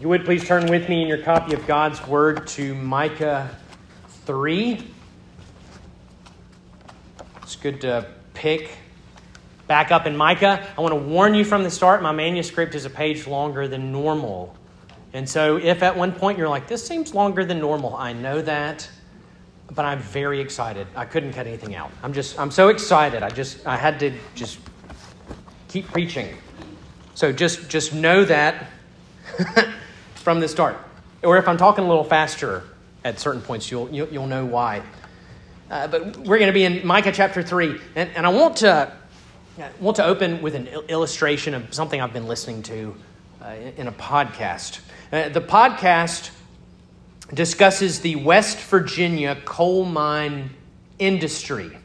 You would please turn with me in your copy of God's Word to Micah 3. It's good to pick back up in Micah. I want to warn you from the start my manuscript is a page longer than normal. And so, if at one point you're like, this seems longer than normal, I know that, but I'm very excited. I couldn't cut anything out. I'm just, I'm so excited. I just, I had to just keep preaching. So just, just know that from the start. Or if I'm talking a little faster at certain points, you'll, you'll, you'll know why. Uh, but we're going to be in Micah chapter 3. And, and I want to, want to open with an illustration of something I've been listening to uh, in a podcast. Uh, the podcast discusses the West Virginia coal mine industry,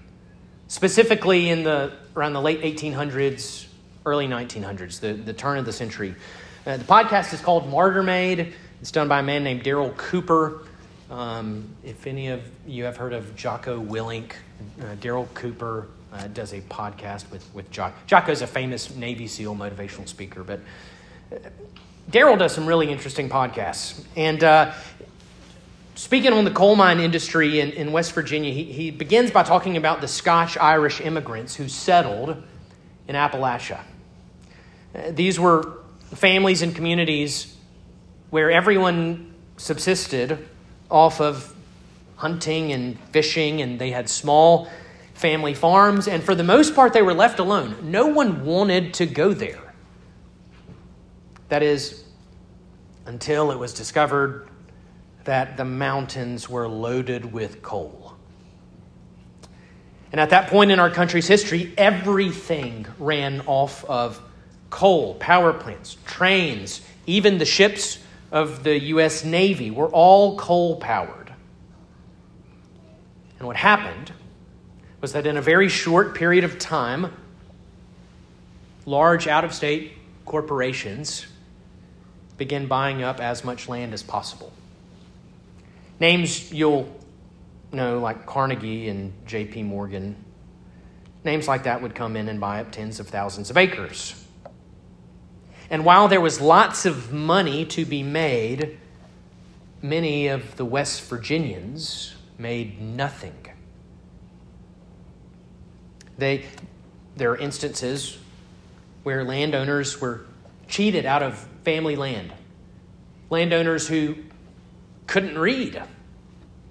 specifically in the around the late 1800s, early 1900s, the, the turn of the century. Uh, the podcast is called Martyr Made. It's done by a man named Darryl Cooper. Um, if any of you have heard of Jocko Willink, uh, Darryl Cooper uh, does a podcast with, with Jocko. Jocko is a famous Navy SEAL motivational speaker, but Darryl does some really interesting podcasts. And uh, speaking on the coal mine industry in, in West Virginia, he, he begins by talking about the Scotch Irish immigrants who settled in Appalachia. Uh, these were families and communities where everyone subsisted off of hunting and fishing, and they had small family farms, and for the most part, they were left alone. No one wanted to go there. That is, until it was discovered that the mountains were loaded with coal. And at that point in our country's history, everything ran off of coal, power plants, trains, even the ships of the U.S. Navy were all coal powered. And what happened was that in a very short period of time, large out of state corporations began buying up as much land as possible. Names you'll know, like Carnegie and J.P. Morgan, names like that would come in and buy up tens of thousands of acres. And while there was lots of money to be made, many of the West Virginians made nothing. They, there are instances where landowners were cheated out of family land. Landowners who couldn't read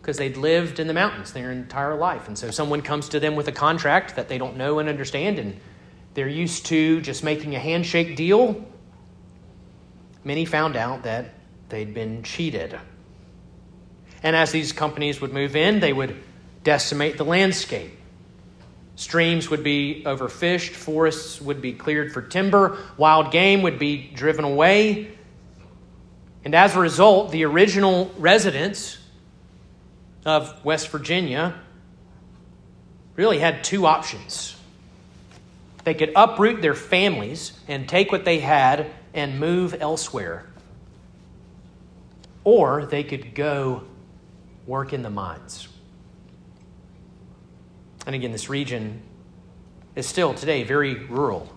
because they'd lived in the mountains their entire life. And so someone comes to them with a contract that they don't know and understand, and they're used to just making a handshake deal. Many found out that they'd been cheated. And as these companies would move in, they would decimate the landscape. Streams would be overfished, forests would be cleared for timber, wild game would be driven away. And as a result, the original residents of West Virginia really had two options. They could uproot their families and take what they had and move elsewhere, or they could go work in the mines. And again, this region is still today very rural.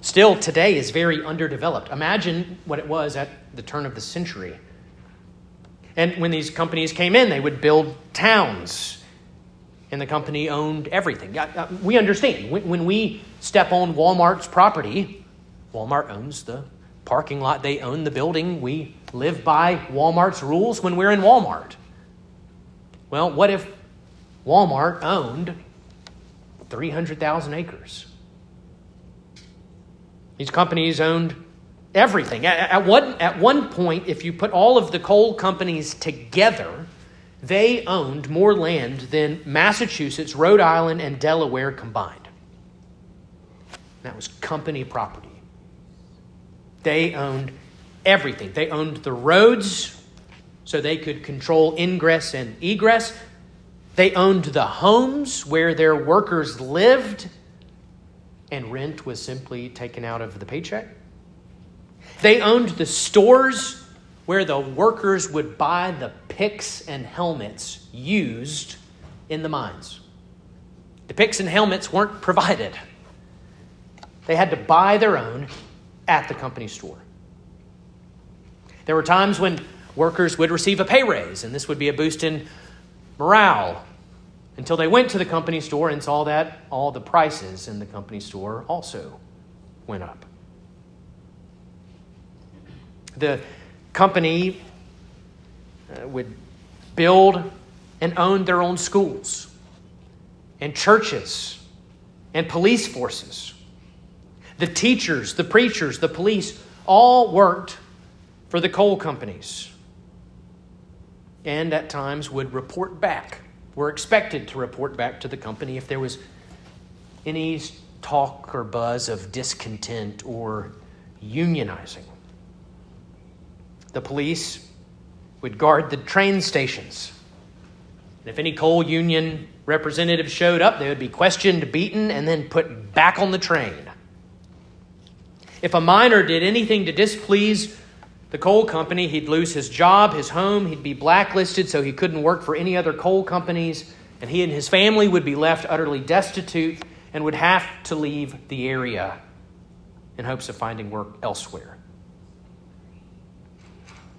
Still today is very underdeveloped. Imagine what it was at the turn of the century. And when these companies came in, they would build towns, and the company owned everything. Uh, we understand. When we step on Walmart's property, Walmart owns the parking lot, they own the building. We live by Walmart's rules when we're in Walmart. Well, what if Walmart owned 300,000 acres. These companies owned everything. At, at, one, at one point, if you put all of the coal companies together, they owned more land than Massachusetts, Rhode Island, and Delaware combined. That was company property. They owned everything. They owned the roads so they could control ingress and egress. They owned the homes where their workers lived, and rent was simply taken out of the paycheck. They owned the stores where the workers would buy the picks and helmets used in the mines. The picks and helmets weren't provided, they had to buy their own at the company store. There were times when workers would receive a pay raise, and this would be a boost in morale until they went to the company store and saw that all the prices in the company store also went up. The company uh, would build and own their own schools and churches and police forces. The teachers, the preachers, the police all worked for the coal companies and at times would report back, were expected to report back to the company if there was any talk or buzz of discontent or unionizing. The police would guard the train stations. And if any coal union representative showed up, they would be questioned, beaten, and then put back on the train. If a miner did anything to displease the coal company, he'd lose his job, his home, he'd be blacklisted so he couldn't work for any other coal companies, and he and his family would be left utterly destitute and would have to leave the area in hopes of finding work elsewhere.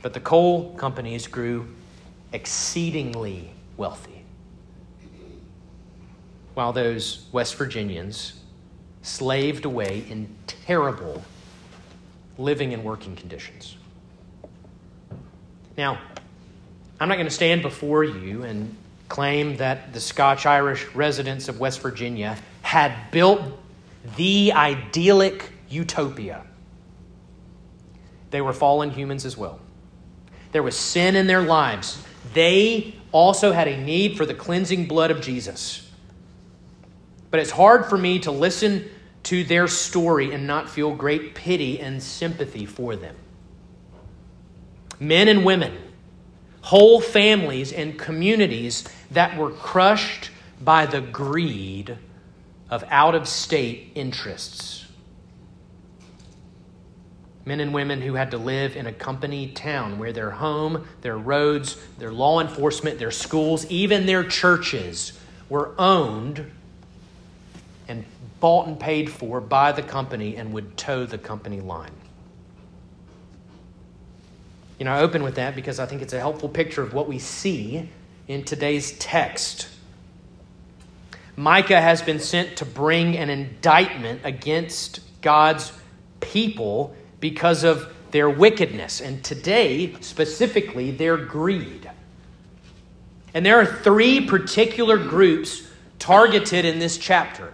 But the coal companies grew exceedingly wealthy, while those West Virginians slaved away in terrible living and working conditions. Now, I'm not going to stand before you and claim that the Scotch Irish residents of West Virginia had built the idyllic utopia. They were fallen humans as well. There was sin in their lives. They also had a need for the cleansing blood of Jesus. But it's hard for me to listen to their story and not feel great pity and sympathy for them men and women, whole families and communities that were crushed by the greed of out of state interests. Men and women who had to live in a company town where their home, their roads, their law enforcement, their schools, even their churches were owned bought and paid for by the company and would toe the company line. You know, I open with that because I think it's a helpful picture of what we see in today's text. Micah has been sent to bring an indictment against God's people because of their wickedness, and today, specifically, their greed. And there are three particular groups targeted in this chapter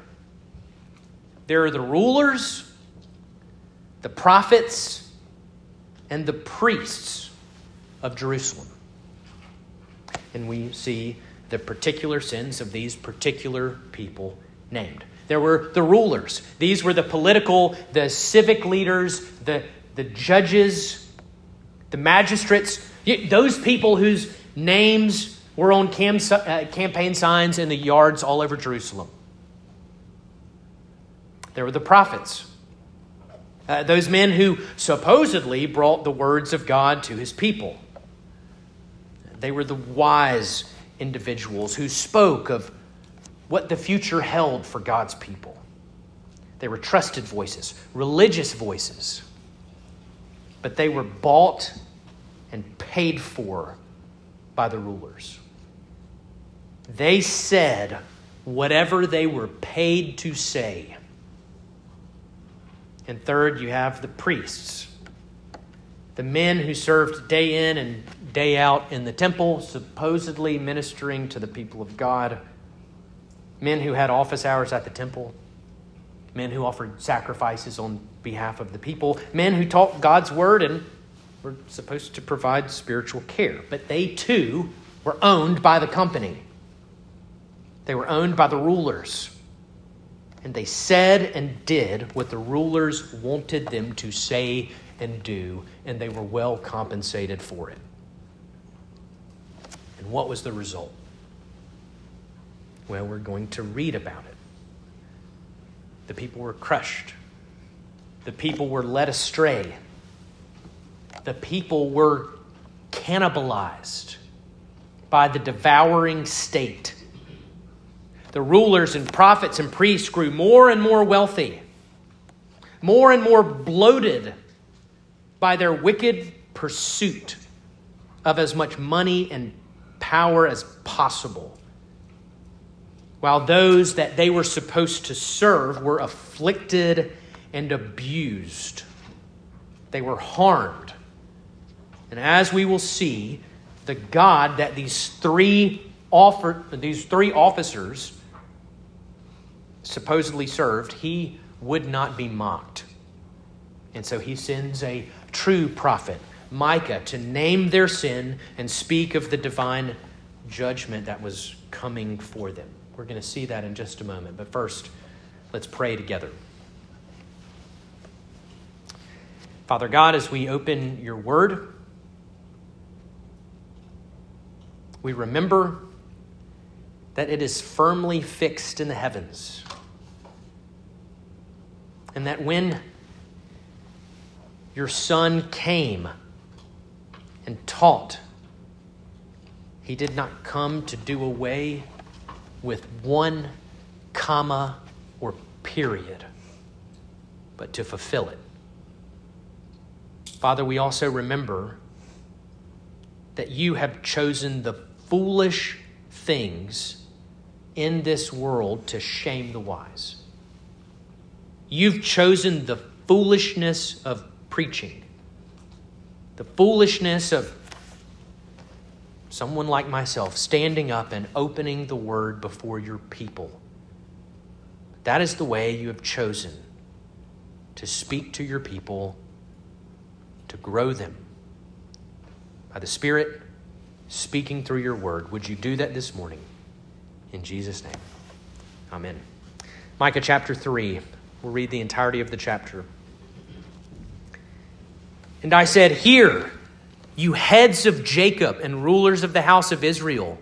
there are the rulers, the prophets, and the priests of Jerusalem. And we see the particular sins of these particular people named. There were the rulers. These were the political, the civic leaders, the, the judges, the magistrates, those people whose names were on cam, uh, campaign signs in the yards all over Jerusalem. There were the prophets. Uh, those men who supposedly brought the words of God to his people. They were the wise individuals who spoke of what the future held for God's people. They were trusted voices, religious voices, but they were bought and paid for by the rulers. They said whatever they were paid to say. And third, you have the priests, the men who served day in and day out in the temple, supposedly ministering to the people of God, men who had office hours at the temple, men who offered sacrifices on behalf of the people, men who taught God's word and were supposed to provide spiritual care. But they too were owned by the company, they were owned by the rulers and they said and did what the rulers wanted them to say and do, and they were well compensated for it. And what was the result? Well, we're going to read about it. The people were crushed, the people were led astray, the people were cannibalized by the devouring state the rulers and prophets and priests grew more and more wealthy, more and more bloated by their wicked pursuit of as much money and power as possible, while those that they were supposed to serve were afflicted and abused. They were harmed. And as we will see, the God that these three offer, these three officers supposedly served, he would not be mocked. And so he sends a true prophet, Micah, to name their sin and speak of the divine judgment that was coming for them. We're going to see that in just a moment. But first, let's pray together. Father God, as we open your word, we remember that it is firmly fixed in the heavens. And that when your Son came and taught, he did not come to do away with one comma or period, but to fulfill it. Father, we also remember that you have chosen the foolish things in this world to shame the wise. You've chosen the foolishness of preaching, the foolishness of someone like myself standing up and opening the word before your people. That is the way you have chosen to speak to your people, to grow them by the Spirit speaking through your word. Would you do that this morning? In Jesus' name. Amen. Micah chapter 3. We'll read the entirety of the chapter. And I said, Hear, you heads of Jacob and rulers of the house of Israel.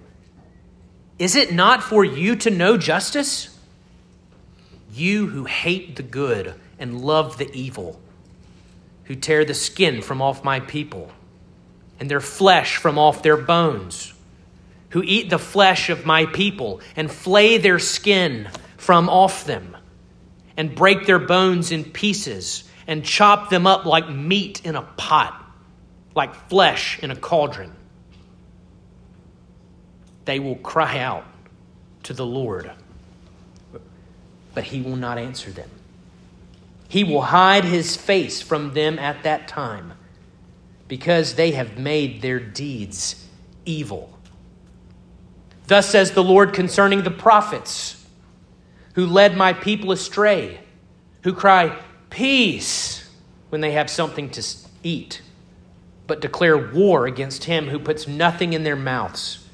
Is it not for you to know justice? You who hate the good and love the evil, who tear the skin from off my people and their flesh from off their bones, who eat the flesh of my people and flay their skin from off them, and break their bones in pieces and chop them up like meat in a pot like flesh in a cauldron. They will cry out to the Lord, but he will not answer them. He will hide his face from them at that time because they have made their deeds evil. Thus says the Lord concerning the prophets who led my people astray, who cry, Peace, when they have something to eat but declare war against him who puts nothing in their mouths.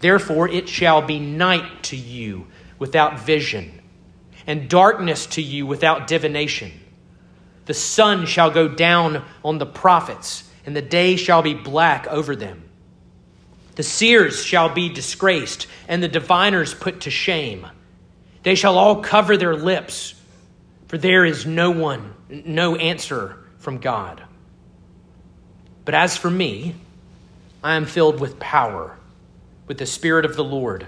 Therefore, it shall be night to you without vision, and darkness to you without divination. The sun shall go down on the prophets, and the day shall be black over them. The seers shall be disgraced, and the diviners put to shame. They shall all cover their lips, for there is no one, no answer from God. But as for me, I am filled with power, with the Spirit of the Lord,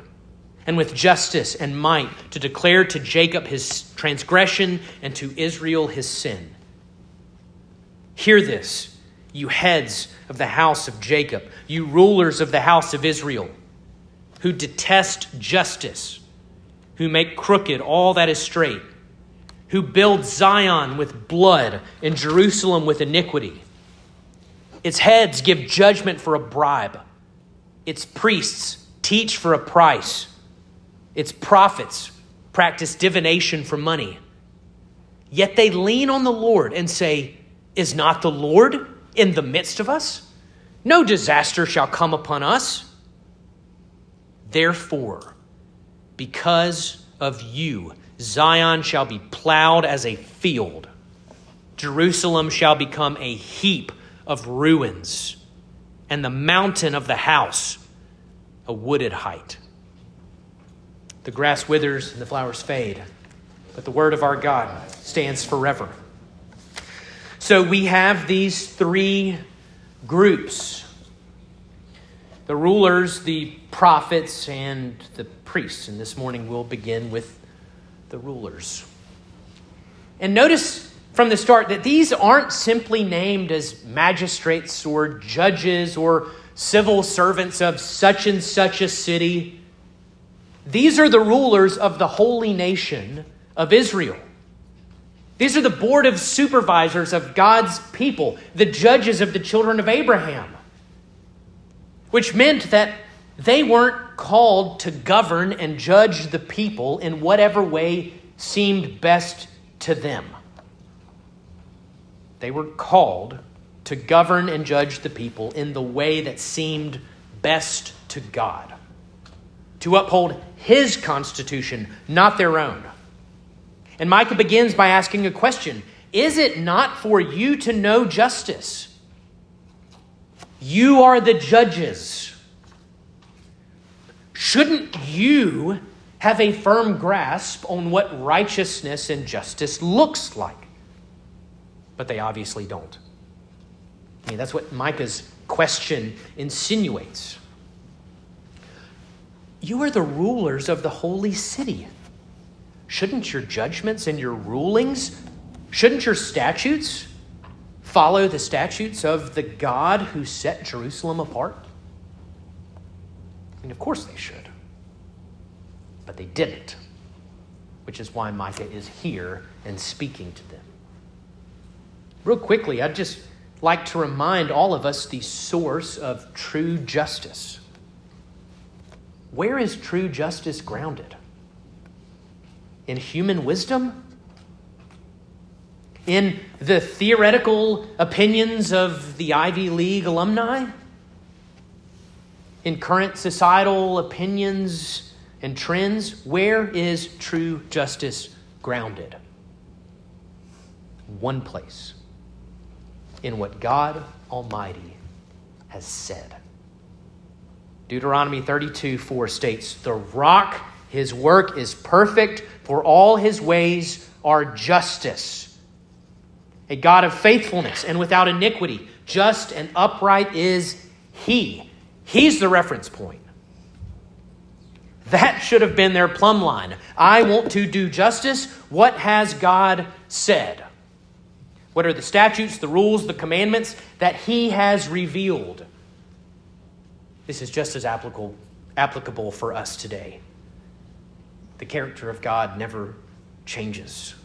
and with justice and might to declare to Jacob his transgression and to Israel his sin. Hear this, you heads of the house of Jacob, you rulers of the house of Israel, who detest justice, who make crooked all that is straight, who build Zion with blood and Jerusalem with iniquity its heads give judgment for a bribe. Its priests teach for a price. Its prophets practice divination for money. Yet they lean on the Lord and say, Is not the Lord in the midst of us? No disaster shall come upon us. Therefore, because of you, Zion shall be plowed as a field, Jerusalem shall become a heap of ruins, and the mountain of the house a wooded height. The grass withers and the flowers fade, but the word of our God stands forever. So we have these three groups the rulers, the prophets, and the priests. And this morning we'll begin with the rulers. And notice from the start that these aren't simply named as magistrates or judges or civil servants of such and such a city. These are the rulers of the holy nation of Israel. These are the board of supervisors of God's people, the judges of the children of Abraham, which meant that they weren't called to govern and judge the people in whatever way seemed best to them. They were called to govern and judge the people in the way that seemed best to God, to uphold His constitution, not their own. And Micah begins by asking a question Is it not for you to know justice? You are the judges. Shouldn't you have a firm grasp on what righteousness and justice looks like? But they obviously don't. I mean, that's what Micah's question insinuates. You are the rulers of the holy city. Shouldn't your judgments and your rulings, shouldn't your statutes follow the statutes of the God who set Jerusalem apart? I mean, of course they should. But they didn't, which is why Micah is here and speaking to them. Real quickly, I'd just like to remind all of us the source of true justice. Where is true justice grounded? In human wisdom? In the theoretical opinions of the Ivy League alumni? In current societal opinions and trends? Where is true justice grounded? One place in what God Almighty has said. Deuteronomy 32 4 states, The rock, his work is perfect, for all his ways are justice. A God of faithfulness and without iniquity, just and upright is he. He's the reference point. That should have been their plumb line. I want to do justice. What has God said? What are the statutes, the rules, the commandments that He has revealed? This is just as applicable, applicable for us today. The character of God never changes.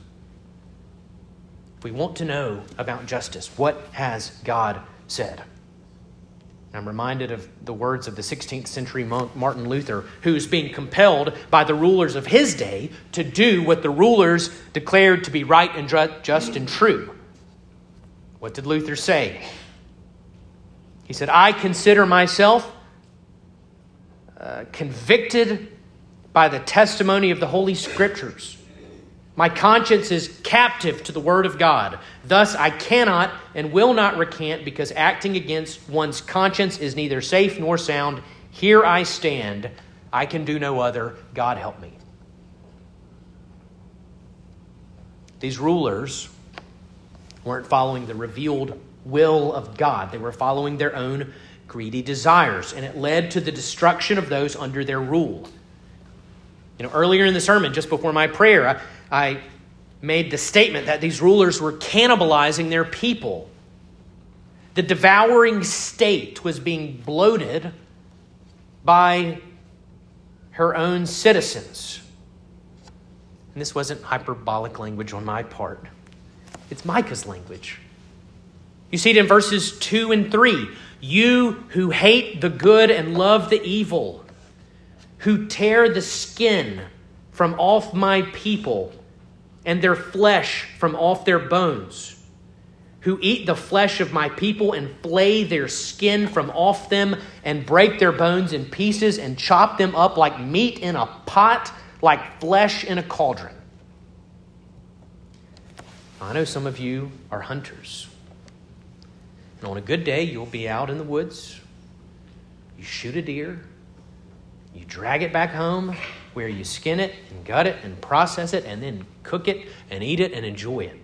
If we want to know about justice, what has God said? I'm reminded of the words of the 16th century monk Martin Luther, who's being compelled by the rulers of his day to do what the rulers declared to be right and just and true. What did Luther say? He said, I consider myself uh, convicted by the testimony of the Holy Scriptures. My conscience is captive to the Word of God. Thus, I cannot and will not recant because acting against one's conscience is neither safe nor sound. Here I stand. I can do no other. God help me. These rulers weren't following the revealed will of God. They were following their own greedy desires, and it led to the destruction of those under their rule. You know, earlier in the sermon, just before my prayer, I, I made the statement that these rulers were cannibalizing their people. The devouring state was being bloated by her own citizens. And this wasn't hyperbolic language on my part. It's Micah's language. You see it in verses 2 and 3. You who hate the good and love the evil, who tear the skin from off my people and their flesh from off their bones, who eat the flesh of my people and flay their skin from off them and break their bones in pieces and chop them up like meat in a pot, like flesh in a cauldron. I know some of you are hunters. And on a good day, you'll be out in the woods. You shoot a deer. You drag it back home where you skin it and gut it and process it and then cook it and eat it and enjoy it.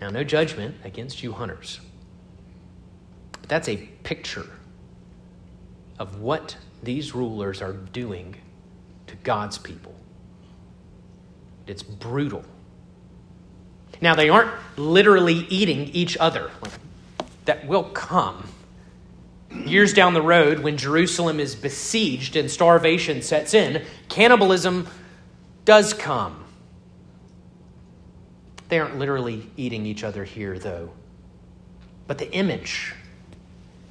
Now, no judgment against you hunters. But that's a picture of what these rulers are doing to God's people. It's brutal. Now, they aren't literally eating each other. That will come. Years down the road, when Jerusalem is besieged and starvation sets in, cannibalism does come. They aren't literally eating each other here, though. But the image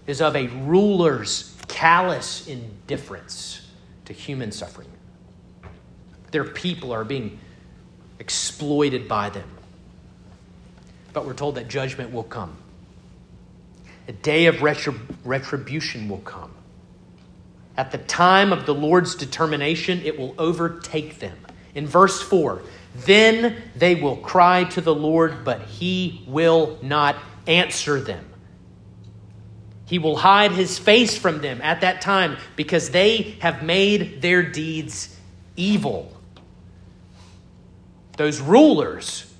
is of a ruler's callous indifference to human suffering. Their people are being exploited by them. But we're told that judgment will come. A day of retrib- retribution will come. At the time of the Lord's determination, it will overtake them. In verse 4, then they will cry to the Lord, but he will not answer them. He will hide his face from them at that time because they have made their deeds evil. Those rulers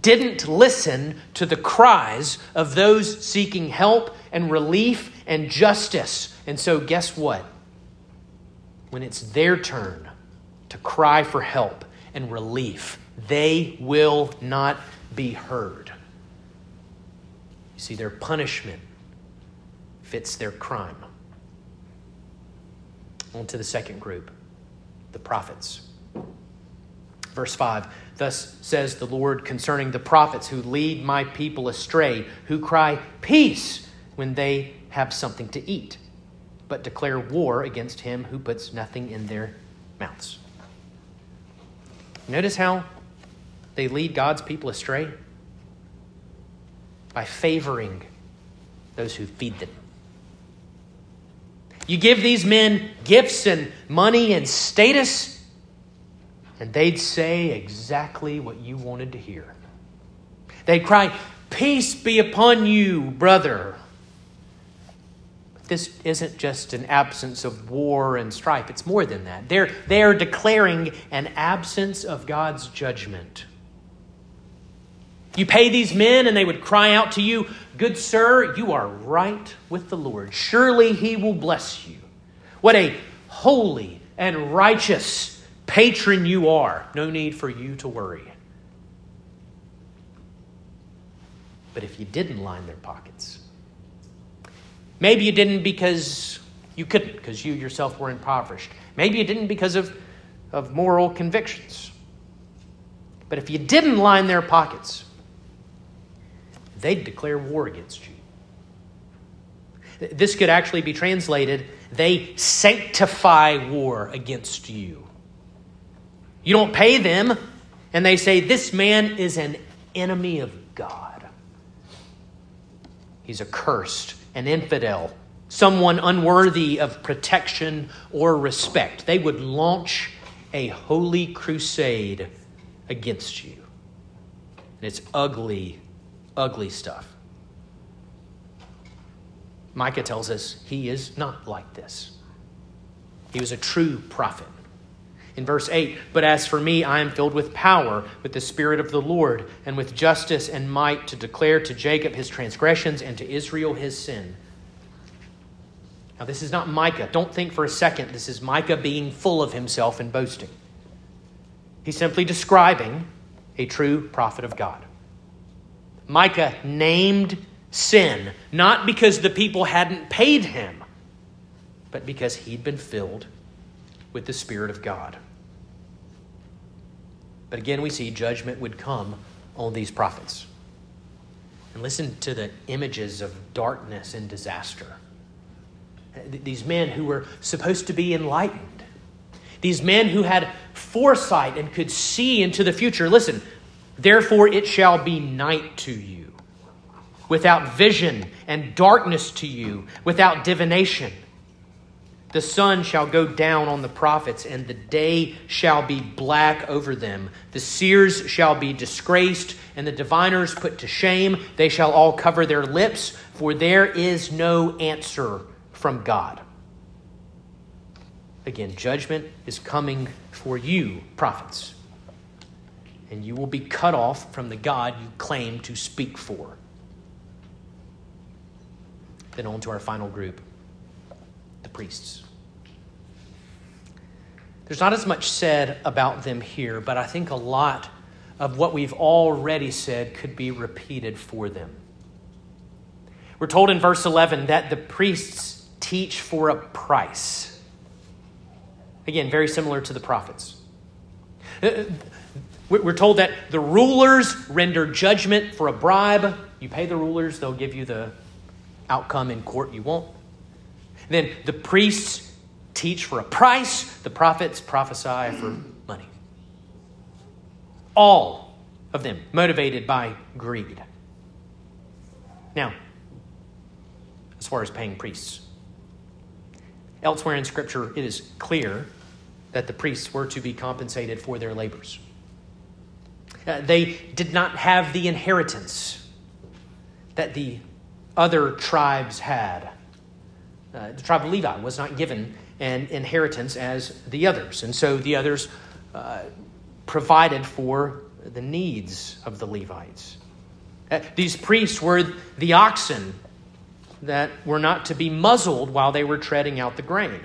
didn't listen to the cries of those seeking help and relief and justice. And so, guess what? When it's their turn to cry for help and relief, they will not be heard. You see, their punishment fits their crime. On to the second group the prophets. Verse 5 Thus says the Lord concerning the prophets who lead my people astray, who cry, Peace, when they have something to eat, but declare war against him who puts nothing in their mouths. Notice how they lead God's people astray? By favoring those who feed them. You give these men gifts and money and status, and they'd say exactly what you wanted to hear. They'd cry, Peace be upon you, brother. But this isn't just an absence of war and strife, it's more than that. They're, they're declaring an absence of God's judgment. You pay these men, and they would cry out to you, Good sir, you are right with the Lord. Surely he will bless you. What a holy and righteous patron you are. No need for you to worry. But if you didn't line their pockets, maybe you didn't because you couldn't, because you yourself were impoverished. Maybe you didn't because of, of moral convictions. But if you didn't line their pockets, they'd declare war against you. This could actually be translated they sanctify war against you. You don't pay them, and they say, This man is an enemy of God. He's accursed, an infidel, someone unworthy of protection or respect. They would launch a holy crusade against you. And it's ugly ugly stuff. Micah tells us he is not like this. He was a true prophet. In verse 8, but as for me, I am filled with power, with the Spirit of the Lord, and with justice and might to declare to Jacob his transgressions and to Israel his sin. Now, this is not Micah. Don't think for a second this is Micah being full of himself and boasting. He's simply describing a true prophet of God. Micah named sin, not because the people hadn't paid him, but because he'd been filled with the Spirit of God. But again, we see judgment would come on these prophets. And listen to the images of darkness and disaster. These men who were supposed to be enlightened, these men who had foresight and could see into the future. Listen, Therefore, it shall be night to you, without vision, and darkness to you, without divination. The sun shall go down on the prophets, and the day shall be black over them. The seers shall be disgraced, and the diviners put to shame. They shall all cover their lips, for there is no answer from God. Again, judgment is coming for you, prophets and you will be cut off from the God you claim to speak for. Then on to our final group the priests. There's not as much said about them here, but I think a lot of what we've already said could be repeated for them. We're told in verse 11 that the priests teach for a price. Again, very similar to the prophets. Uh, we're told that the rulers render judgment for a bribe. You pay the rulers, they'll give you the outcome in court you want. Then the priests teach for a price, the prophets prophesy for money. All of them motivated by greed. Now, as far as paying priests, elsewhere in Scripture, it is clear that the priests were to be compensated for their labors. Uh, they did not have the inheritance that the other tribes had. Uh, the tribe of Levi was not given an inheritance as the others, and so the others uh, provided for the needs of the Levites. Uh, these priests were the oxen that were not to be muzzled while they were treading out the grain.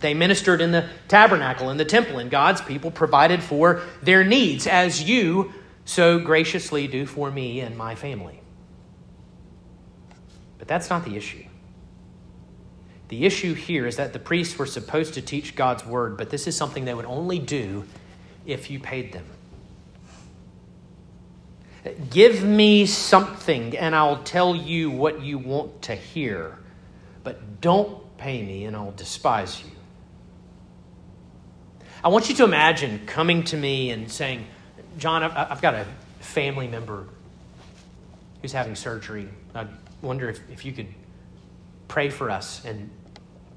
They ministered in the tabernacle, in the temple, and God's people provided for their needs, as you so graciously do for me and my family. But that's not the issue. The issue here is that the priests were supposed to teach God's word, but this is something they would only do if you paid them. Give me something and I'll tell you what you want to hear, but don't pay me and I'll despise you. I want you to imagine coming to me and saying, John, I've got a family member who's having surgery. I wonder if, if you could pray for us and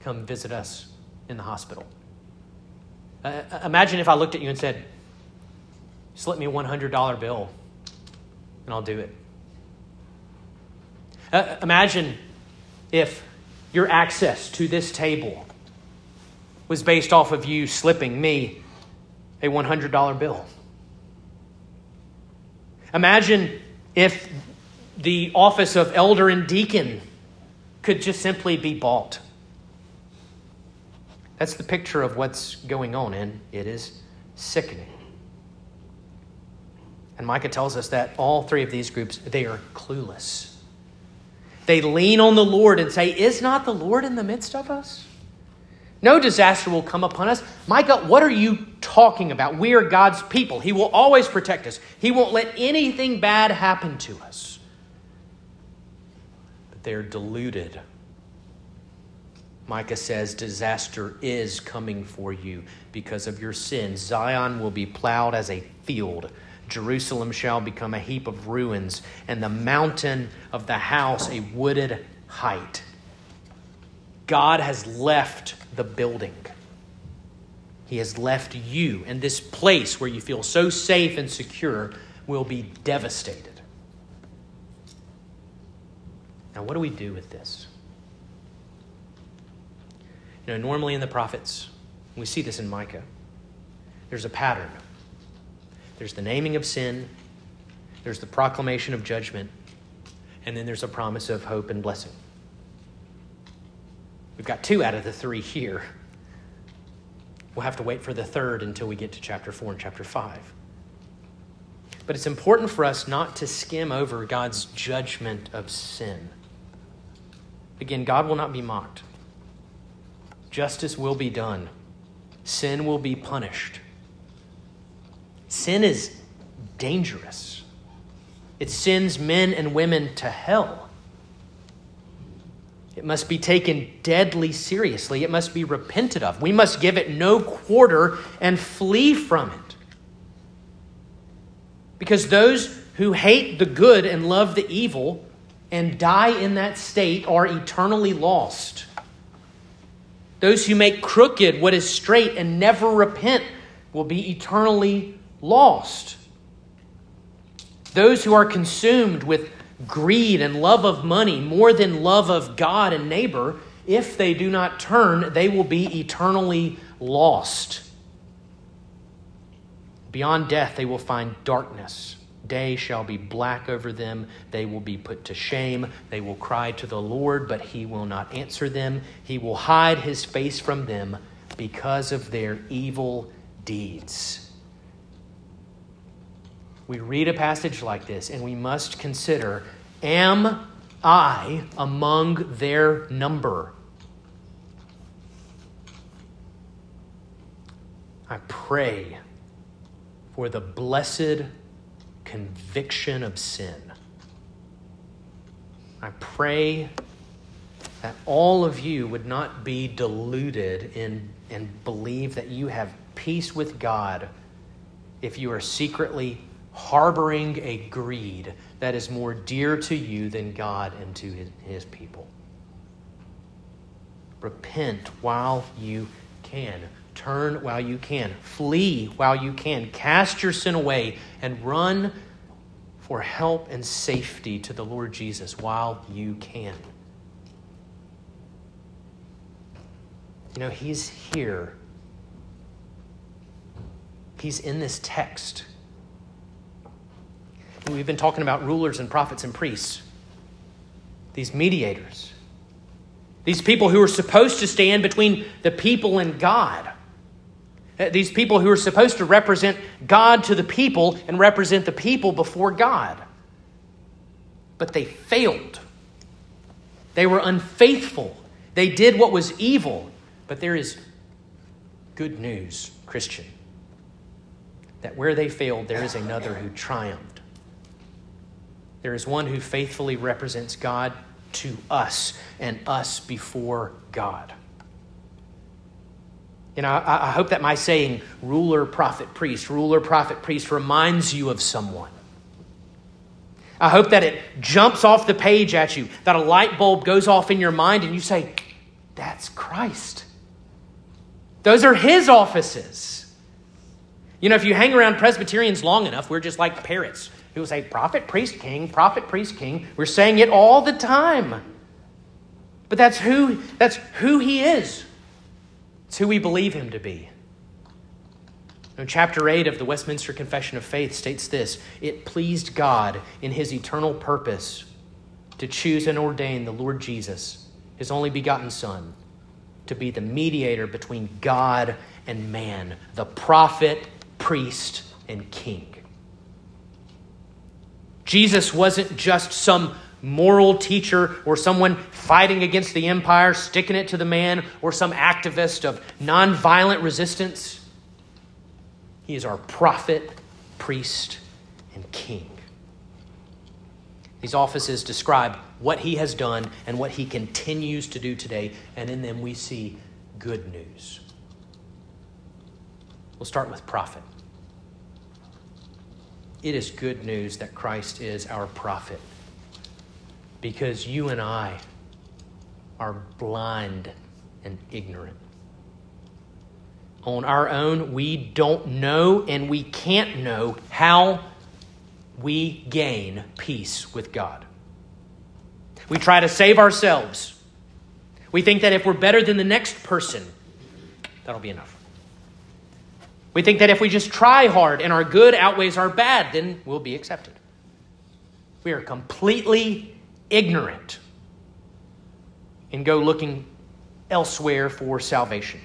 come visit us in the hospital. Uh, imagine if I looked at you and said, slip me a $100 bill and I'll do it. Uh, imagine if your access to this table was based off of you slipping me a $100 bill. Imagine if the office of elder and deacon could just simply be bought. That's the picture of what's going on, and it is sickening. And Micah tells us that all three of these groups, they are clueless. They lean on the Lord and say, Is not the Lord in the midst of us? No disaster will come upon us. Micah, what are you talking about? We are God's people. He will always protect us, He won't let anything bad happen to us. But they're deluded. Micah says, Disaster is coming for you because of your sins. Zion will be plowed as a field. Jerusalem shall become a heap of ruins, and the mountain of the house a wooded height. God has left the building. He has left you, and this place where you feel so safe and secure will be devastated. Now, what do we do with this? You know, normally in the prophets, we see this in Micah, there's a pattern. There's the naming of sin, there's the proclamation of judgment, and then there's a promise of hope and blessing. We've got two out of the three here. We'll have to wait for the third until we get to chapter 4 and chapter 5. But it's important for us not to skim over God's judgment of sin. Again, God will not be mocked. Justice will be done. Sin will be punished. Sin is dangerous. It sends men and women to hell. It must be taken deadly seriously. It must be repented of. We must give it no quarter and flee from it. Because those who hate the good and love the evil and die in that state are eternally lost. Those who make crooked what is straight and never repent will be eternally lost. Those who are consumed with greed and love of money more than love of God and neighbor, if they do not turn, they will be eternally lost. Beyond death, they will find darkness. Day shall be black over them. They will be put to shame. They will cry to the Lord, but he will not answer them. He will hide his face from them because of their evil deeds. we read a passage like this and we must consider Am I among their number? I pray for the blessed conviction of sin. I pray that all of you would not be deluded in, and believe that you have peace with God if you are secretly harboring a greed that is more dear to you than God and to his, his people. Repent while you can. Turn while you can. Flee while you can. Cast your sin away and run for help and safety to the Lord Jesus while you can. You know, He's here, He's in this text. We've been talking about rulers and prophets and priests, these mediators, these people who are supposed to stand between the people and God. Uh, these people who are supposed to represent God to the people and represent the people before God. But they failed. They were unfaithful. They did what was evil. But there is good news, Christian, that where they failed, there is another who triumphed. There is one who faithfully represents God to us and us before God. You know, I, I hope that my saying, ruler, prophet, priest, ruler, prophet, priest, reminds you of someone. I hope that it jumps off the page at you, that a light bulb goes off in your mind and you say, That's Christ. Those are his offices. You know, if you hang around Presbyterians long enough, we're just like parrots. People say, prophet, priest, king, prophet, priest, king. We're saying it all the time. But that's who, that's who he is. It's who we believe him to be. Now, chapter 8 of the Westminster Confession of Faith states this It pleased God in his eternal purpose to choose and ordain the Lord Jesus, his only begotten Son, to be the mediator between God and man, the prophet, priest, and king. Jesus wasn't just some moral teacher or someone fighting against the empire, sticking it to the man, or some activist of nonviolent resistance. He is our prophet, priest, and king. These offices describe what he has done and what he continues to do today, and in them we see good news. We'll start with prophet. It is good news that Christ is our prophet because you and I are blind and ignorant. On our own, we don't know and we can't know how we gain peace with God. We try to save ourselves. We think that if we're better than the next person, that'll be enough. We think that if we just try hard and our good outweighs our bad, then we'll be accepted. We are completely ignorant and go looking elsewhere for salvation.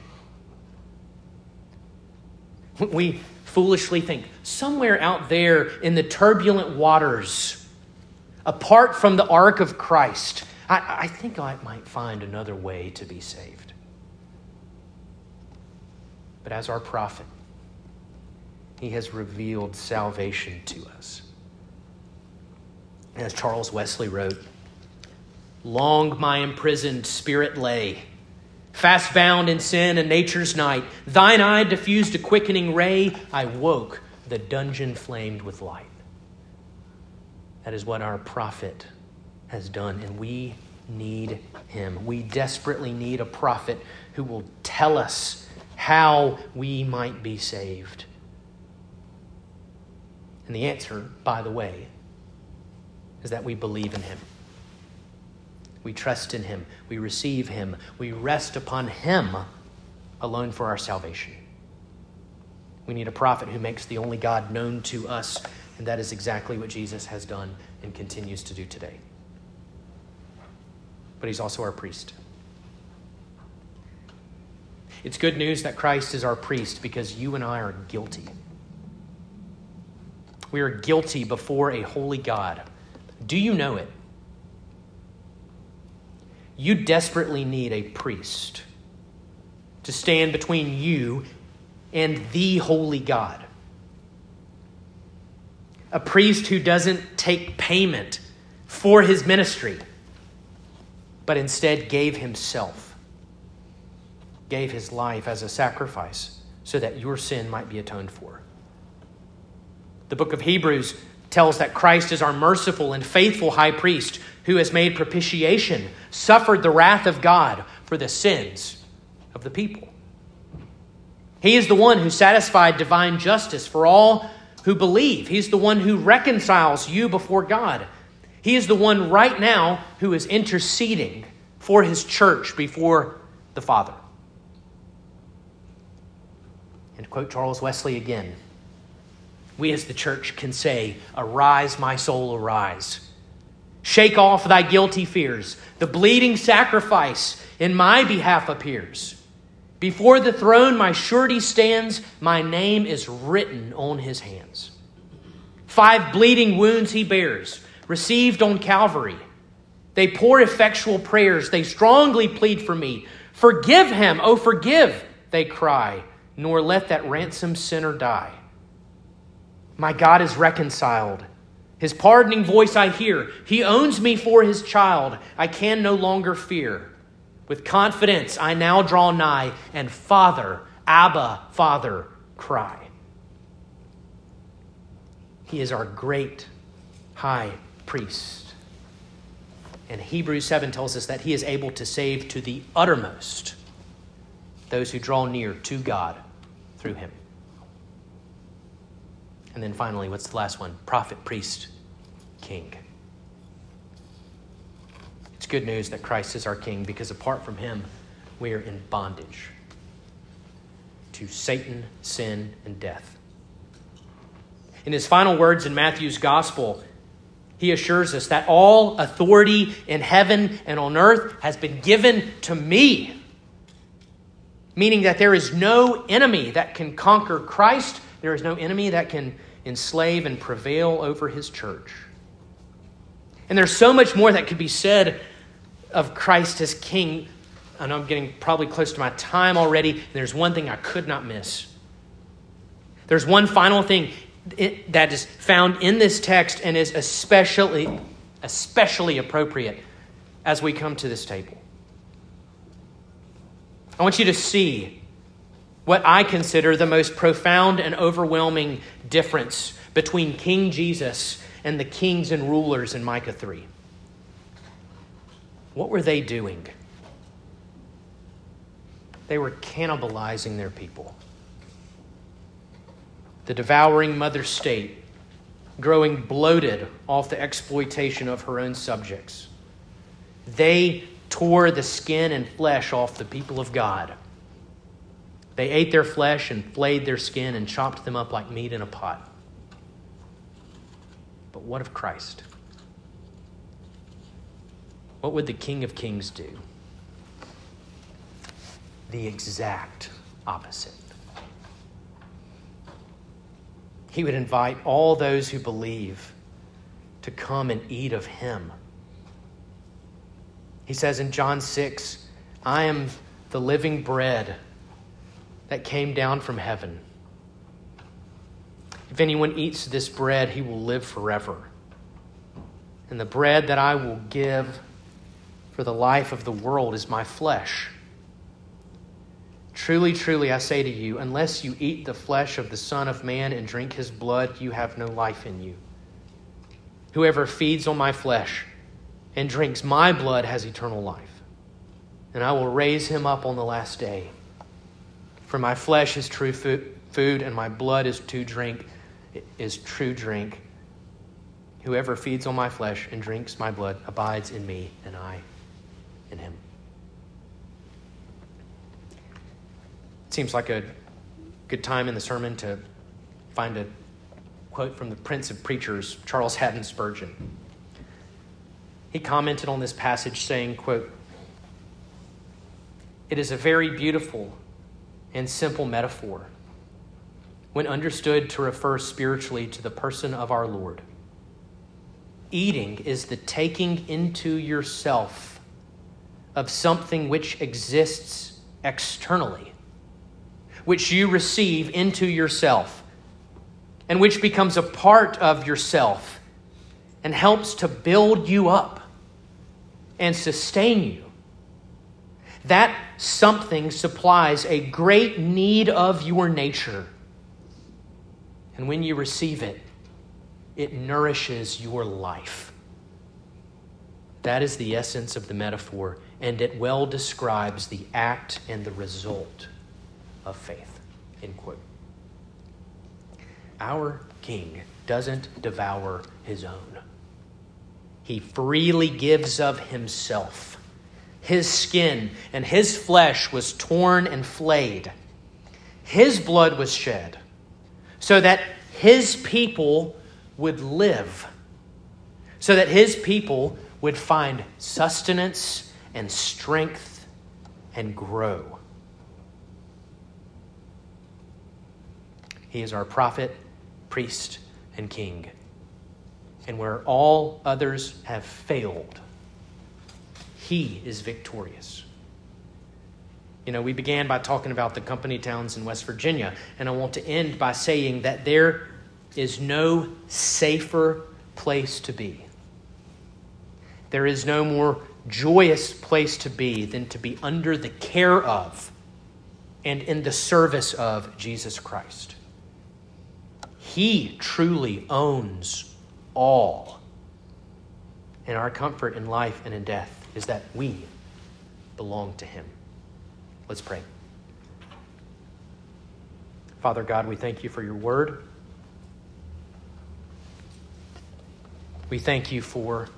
We foolishly think somewhere out there in the turbulent waters, apart from the ark of Christ, I, I think I might find another way to be saved. But as our prophet, he has revealed salvation to us. As Charles Wesley wrote, Long my imprisoned spirit lay, fast bound in sin and nature's night. Thine eye diffused a quickening ray. I woke, the dungeon flamed with light. That is what our prophet has done, and we need him. We desperately need a prophet who will tell us how we might be saved. And the answer, by the way, is that we believe in him. We trust in Him. We receive Him. We rest upon Him alone for our salvation. We need a prophet who makes the only God known to us, and that is exactly what Jesus has done and continues to do today. But He's also our priest. It's good news that Christ is our priest because you and I are guilty. We are guilty before a holy God. Do you know it? You desperately need a priest to stand between you and the holy God. A priest who doesn't take payment for his ministry, but instead gave himself, gave his life as a sacrifice so that your sin might be atoned for. The book of Hebrews tells that Christ is our merciful and faithful high priest who has made propitiation, suffered the wrath of God for the sins of the people. He is the one who satisfied divine justice for all who believe. He's the one who reconciles you before God. He is the one right now who is interceding for his church before the Father. And to quote Charles Wesley again, we as the church can say, Arise, my soul, arise. Shake off thy guilty fears. The bleeding sacrifice in my behalf appears. Before the throne my surety stands, my name is written on his hands. Five bleeding wounds he bears, received on Calvary. They pour effectual prayers, they strongly plead for me. Forgive him, oh, forgive, they cry, nor let that ransomed sinner die. My God is reconciled. His pardoning voice I hear. He owns me for his child. I can no longer fear. With confidence, I now draw nigh, and Father, Abba, Father, cry. He is our great high priest. And Hebrews 7 tells us that he is able to save to the uttermost those who draw near to God through him. And then finally, what's the last one? Prophet, priest, king It's good news that Christ is our King because apart from him, we are in bondage to Satan, sin, and death. In his final words in Matthew's gospel, he assures us that all authority in heaven and on earth has been given to me. Meaning that there is no enemy that can conquer Christ, there is no enemy that can enslave and prevail over his church. And there's so much more that could be said of Christ as King. I know I'm getting probably close to my time already. there's one thing I could not miss. There's one final thing that is found in this text and is especially, especially appropriate as we come to this table. I want you to see what I consider the most profound and overwhelming difference between King Jesus and the kings and rulers in Micah 3. What were they doing? They were cannibalizing their people. The devouring mother state, growing bloated off the exploitation of her own subjects. They tore the skin and flesh off the people of God. They ate their flesh and flayed their skin and chopped them up like meat in a pot. But what of Christ? what would the King of Kings do? The exact opposite. He would invite all those who believe to come and eat of him. He says in John 6, I am the living bread that came down from heaven. If anyone eats this bread, he will live forever. And the bread that I will give for the life of the world is my flesh. Truly, truly, I say to you, unless you eat the flesh of the Son of Man and drink his blood, you have no life in you. Whoever feeds on my flesh and drinks my blood has eternal life, and I will raise him up on the last day. For my flesh is true food, and my blood is true drink. Is true drink. Whoever feeds on my flesh and drinks my blood abides in me, and I in Him. It seems like a good time in the sermon to find a quote from the Prince of Preachers, Charles Haddon Spurgeon. He commented on this passage saying, quote, It is a very beautiful and simple metaphor when understood to refer spiritually to the person of our Lord. Eating is the taking into yourself of something which exists externally, which you receive into yourself, and which becomes a part of yourself and helps to build you up and sustain you. That something supplies a great need of your nature. And when you receive it, it nourishes your life. That is the essence of the metaphor, and it well describes the act and the result of faith. End quote. Our king doesn't devour his own, he freely gives of himself. His skin and his flesh was torn and flayed. His blood was shed so that his people would live, so that his people would find sustenance and strength and grow. He is our prophet, priest, and king. And where all others have failed, he is victorious. You know, we began by talking about the company towns in West Virginia, and I want to end by saying that there is no safer place to be. There is no more joyous place to be than to be under the care of and in the service of Jesus Christ. He truly owns all. And our comfort in life and in death is that we belong to Him. Let's pray. Father God, we thank you for your word. We thank you for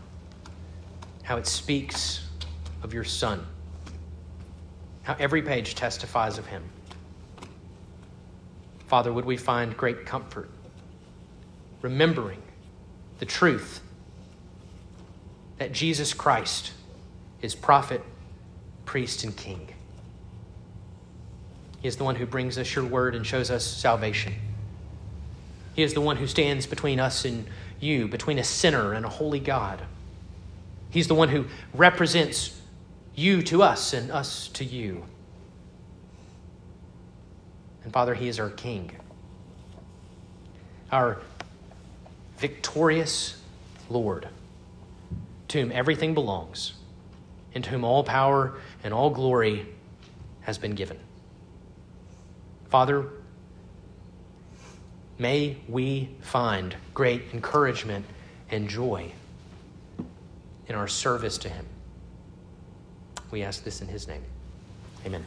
how it speaks of your Son, how every page testifies of him. Father, would we find great comfort remembering the truth that Jesus Christ is prophet, priest, and king. He is the one who brings us your word and shows us salvation. He is the one who stands between us and you, between a sinner and a holy God. He's the one who represents you to us and us to you. And Father, He is our King, our victorious Lord, to whom everything belongs, and to whom all power and all glory has been given. Father, May we find great encouragement and joy in our service to Him. We ask this in His name. Amen.